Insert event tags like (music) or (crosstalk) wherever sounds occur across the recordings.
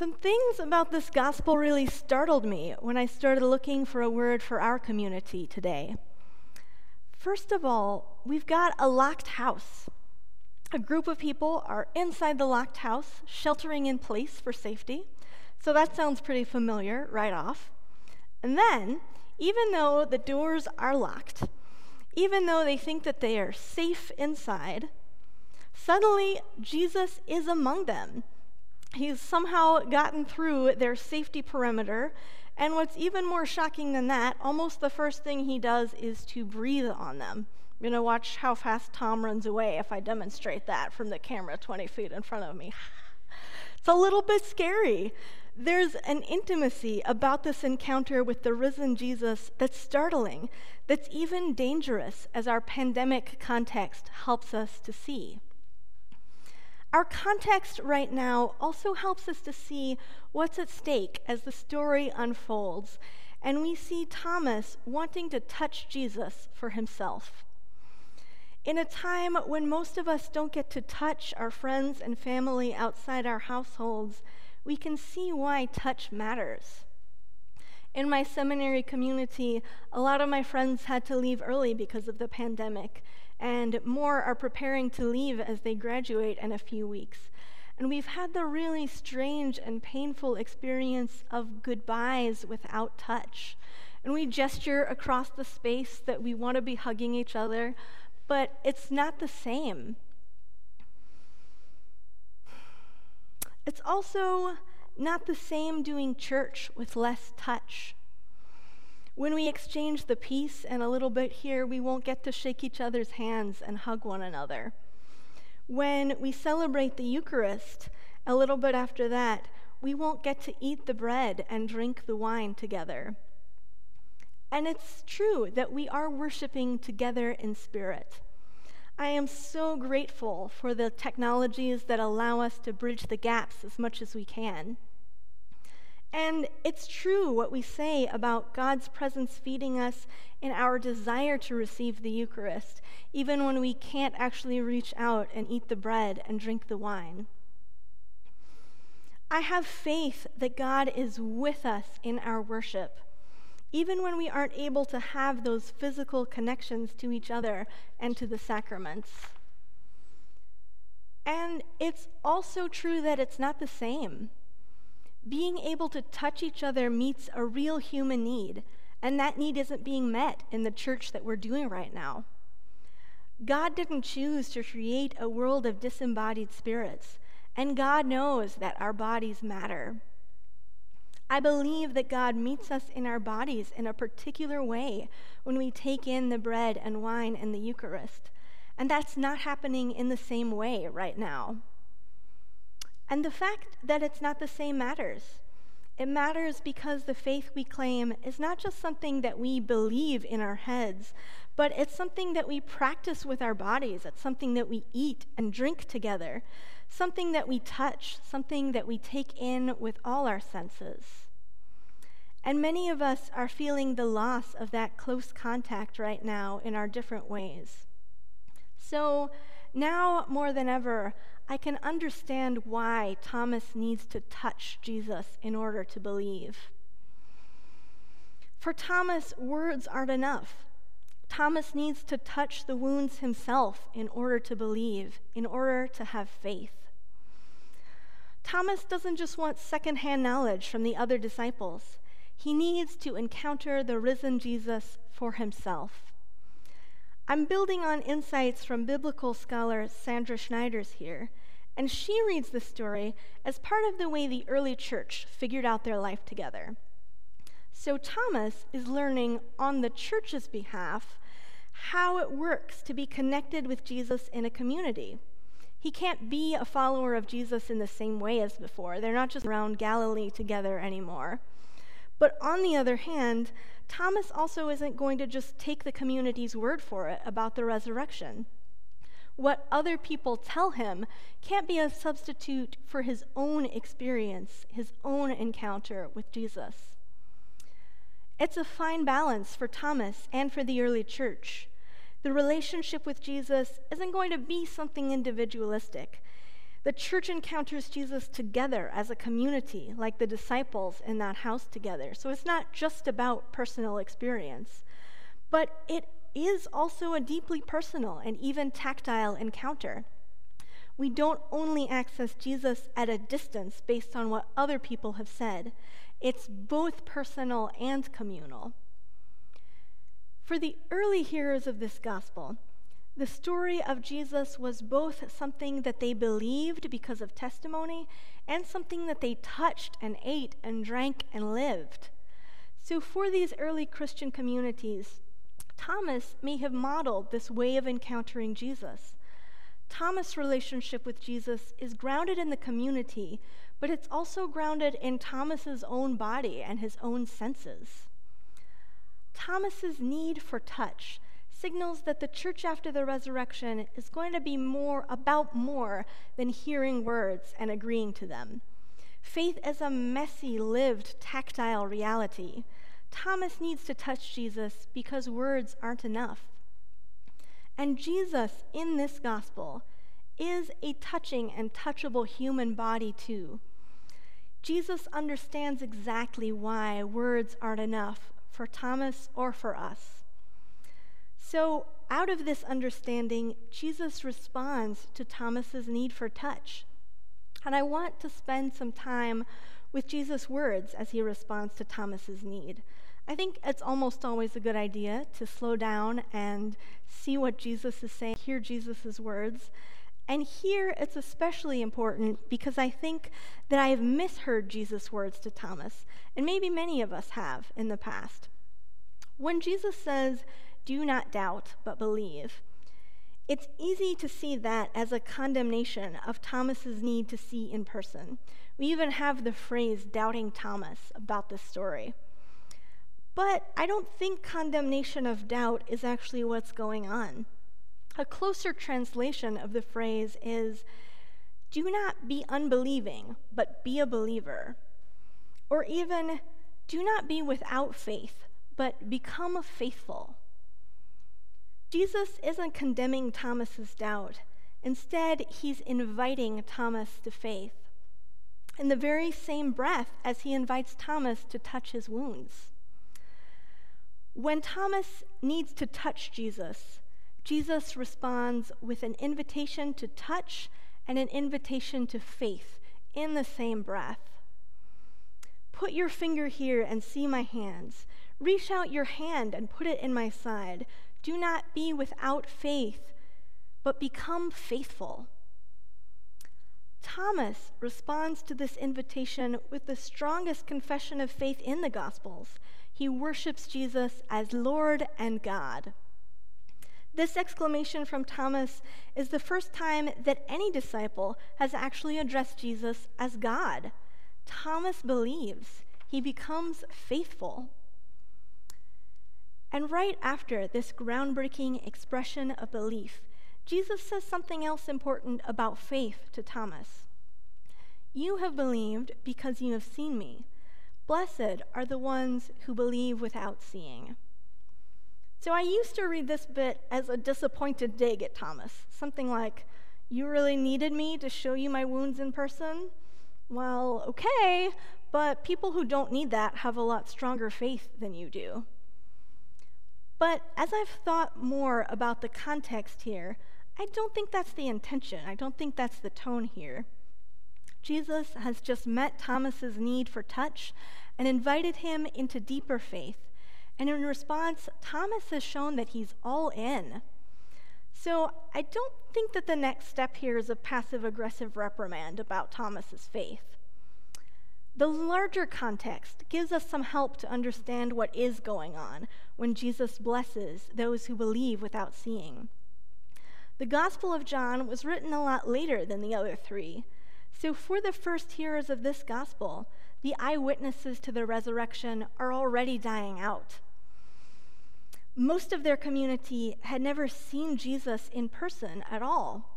Some things about this gospel really startled me when I started looking for a word for our community today. First of all, we've got a locked house. A group of people are inside the locked house, sheltering in place for safety. So that sounds pretty familiar right off. And then, even though the doors are locked, even though they think that they are safe inside, suddenly Jesus is among them. He's somehow gotten through their safety perimeter. And what's even more shocking than that, almost the first thing he does is to breathe on them. You know, watch how fast Tom runs away if I demonstrate that from the camera 20 feet in front of me. (laughs) it's a little bit scary. There's an intimacy about this encounter with the risen Jesus that's startling, that's even dangerous, as our pandemic context helps us to see. Our context right now also helps us to see what's at stake as the story unfolds, and we see Thomas wanting to touch Jesus for himself. In a time when most of us don't get to touch our friends and family outside our households, we can see why touch matters. In my seminary community, a lot of my friends had to leave early because of the pandemic, and more are preparing to leave as they graduate in a few weeks. And we've had the really strange and painful experience of goodbyes without touch. And we gesture across the space that we want to be hugging each other, but it's not the same. It's also not the same doing church with less touch. When we exchange the peace and a little bit here, we won't get to shake each other's hands and hug one another. When we celebrate the Eucharist, a little bit after that, we won't get to eat the bread and drink the wine together. And it's true that we are worshiping together in spirit. I am so grateful for the technologies that allow us to bridge the gaps as much as we can. And it's true what we say about God's presence feeding us in our desire to receive the Eucharist, even when we can't actually reach out and eat the bread and drink the wine. I have faith that God is with us in our worship even when we aren't able to have those physical connections to each other and to the sacraments. And it's also true that it's not the same. Being able to touch each other meets a real human need, and that need isn't being met in the church that we're doing right now. God didn't choose to create a world of disembodied spirits, and God knows that our bodies matter. I believe that God meets us in our bodies in a particular way when we take in the bread and wine and the Eucharist. And that's not happening in the same way right now. And the fact that it's not the same matters. It matters because the faith we claim is not just something that we believe in our heads, but it's something that we practice with our bodies. It's something that we eat and drink together something that we touch, something that we take in with all our senses. And many of us are feeling the loss of that close contact right now in our different ways. So now more than ever, I can understand why Thomas needs to touch Jesus in order to believe. For Thomas, words aren't enough. Thomas needs to touch the wounds himself in order to believe, in order to have faith. Thomas doesn't just want secondhand knowledge from the other disciples, he needs to encounter the risen Jesus for himself. I'm building on insights from biblical scholar Sandra Schneiders here, and she reads the story as part of the way the early church figured out their life together. So Thomas is learning on the church's behalf how it works to be connected with Jesus in a community. He can't be a follower of Jesus in the same way as before. They're not just around Galilee together anymore. But on the other hand, Thomas also isn't going to just take the community's word for it about the resurrection. What other people tell him can't be a substitute for his own experience, his own encounter with Jesus. It's a fine balance for Thomas and for the early church. The relationship with Jesus isn't going to be something individualistic. The church encounters Jesus together as a community, like the disciples in that house together. So it's not just about personal experience, but it is also a deeply personal and even tactile encounter. We don't only access Jesus at a distance based on what other people have said, it's both personal and communal. For the early hearers of this gospel, the story of Jesus was both something that they believed because of testimony and something that they touched and ate and drank and lived. So, for these early Christian communities, Thomas may have modeled this way of encountering Jesus. Thomas' relationship with Jesus is grounded in the community, but it's also grounded in Thomas's own body and his own senses. Thomas's need for touch signals that the church after the resurrection is going to be more about more than hearing words and agreeing to them. Faith is a messy, lived, tactile reality. Thomas needs to touch Jesus because words aren't enough. And Jesus in this gospel is a touching and touchable human body, too. Jesus understands exactly why words aren't enough for Thomas or for us. So, out of this understanding, Jesus responds to Thomas's need for touch. And I want to spend some time with Jesus' words as he responds to Thomas's need. I think it's almost always a good idea to slow down and see what Jesus is saying, hear Jesus' words. And here it's especially important because I think that I have misheard Jesus' words to Thomas, and maybe many of us have in the past. When Jesus says, Do not doubt, but believe, it's easy to see that as a condemnation of Thomas's need to see in person. We even have the phrase doubting Thomas about this story. But I don't think condemnation of doubt is actually what's going on. A closer translation of the phrase is do not be unbelieving, but be a believer. Or even do not be without faith, but become faithful. Jesus isn't condemning Thomas's doubt. Instead, he's inviting Thomas to faith in the very same breath as he invites Thomas to touch his wounds. When Thomas needs to touch Jesus, Jesus responds with an invitation to touch and an invitation to faith in the same breath. Put your finger here and see my hands. Reach out your hand and put it in my side. Do not be without faith, but become faithful. Thomas responds to this invitation with the strongest confession of faith in the Gospels. He worships Jesus as Lord and God. This exclamation from Thomas is the first time that any disciple has actually addressed Jesus as God. Thomas believes, he becomes faithful. And right after this groundbreaking expression of belief, Jesus says something else important about faith to Thomas. You have believed because you have seen me. Blessed are the ones who believe without seeing. So I used to read this bit as a disappointed dig at Thomas, something like, You really needed me to show you my wounds in person? Well, okay, but people who don't need that have a lot stronger faith than you do. But as I've thought more about the context here, I don't think that's the intention. I don't think that's the tone here. Jesus has just met Thomas's need for touch and invited him into deeper faith. And in response, Thomas has shown that he's all in. So I don't think that the next step here is a passive aggressive reprimand about Thomas's faith. The larger context gives us some help to understand what is going on when Jesus blesses those who believe without seeing. The Gospel of John was written a lot later than the other three. So, for the first hearers of this gospel, the eyewitnesses to the resurrection are already dying out. Most of their community had never seen Jesus in person at all.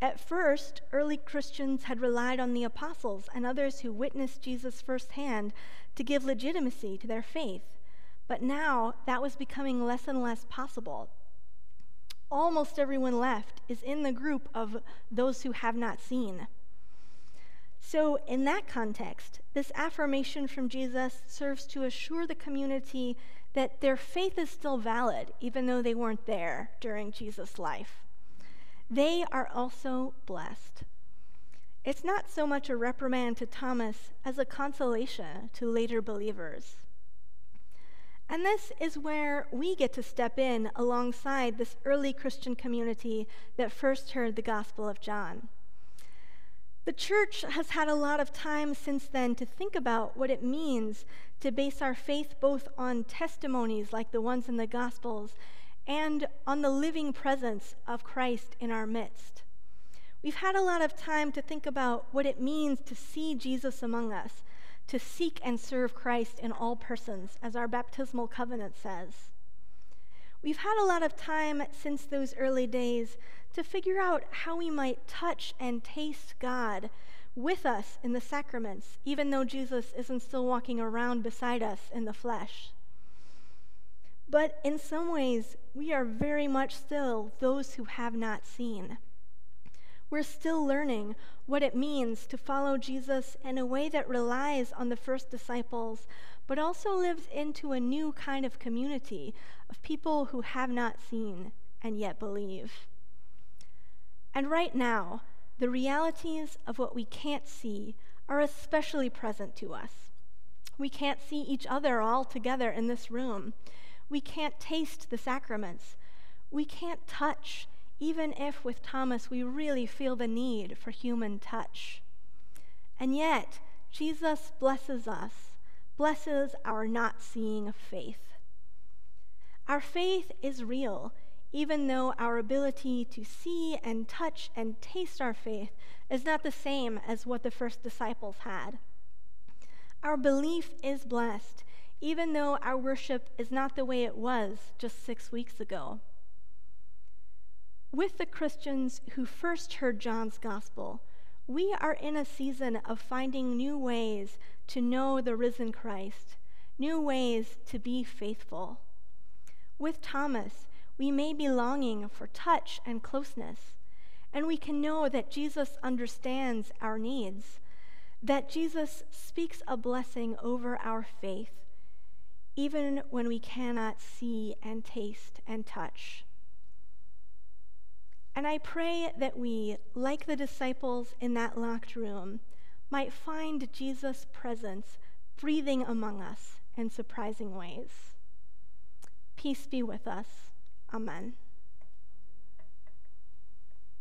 At first, early Christians had relied on the apostles and others who witnessed Jesus firsthand to give legitimacy to their faith. But now that was becoming less and less possible. almost everyone left is in the group of those who have not seen. So, in that context, this affirmation from Jesus serves to assure the community that their faith is still valid, even though they weren't there during Jesus' life. They are also blessed. It's not so much a reprimand to Thomas as a consolation to later believers. And this is where we get to step in alongside this early Christian community that first heard the Gospel of John. The church has had a lot of time since then to think about what it means to base our faith both on testimonies like the ones in the Gospels and on the living presence of Christ in our midst. We've had a lot of time to think about what it means to see Jesus among us, to seek and serve Christ in all persons, as our baptismal covenant says. We've had a lot of time since those early days to figure out how we might touch and taste God with us in the sacraments, even though Jesus isn't still walking around beside us in the flesh. But in some ways, we are very much still those who have not seen. We're still learning what it means to follow Jesus in a way that relies on the first disciples, but also lives into a new kind of community of people who have not seen and yet believe. And right now, the realities of what we can't see are especially present to us. We can't see each other all together in this room. We can't taste the sacraments. We can't touch even if with Thomas we really feel the need for human touch. And yet, Jesus blesses us, blesses our not seeing of faith. Our faith is real, even though our ability to see and touch and taste our faith is not the same as what the first disciples had. Our belief is blessed, even though our worship is not the way it was just six weeks ago. With the Christians who first heard John's gospel, we are in a season of finding new ways to know the risen Christ, new ways to be faithful. With Thomas, we may be longing for touch and closeness, and we can know that Jesus understands our needs, that Jesus speaks a blessing over our faith, even when we cannot see and taste and touch. And I pray that we, like the disciples in that locked room, might find Jesus' presence breathing among us in surprising ways. Peace be with us. Amen.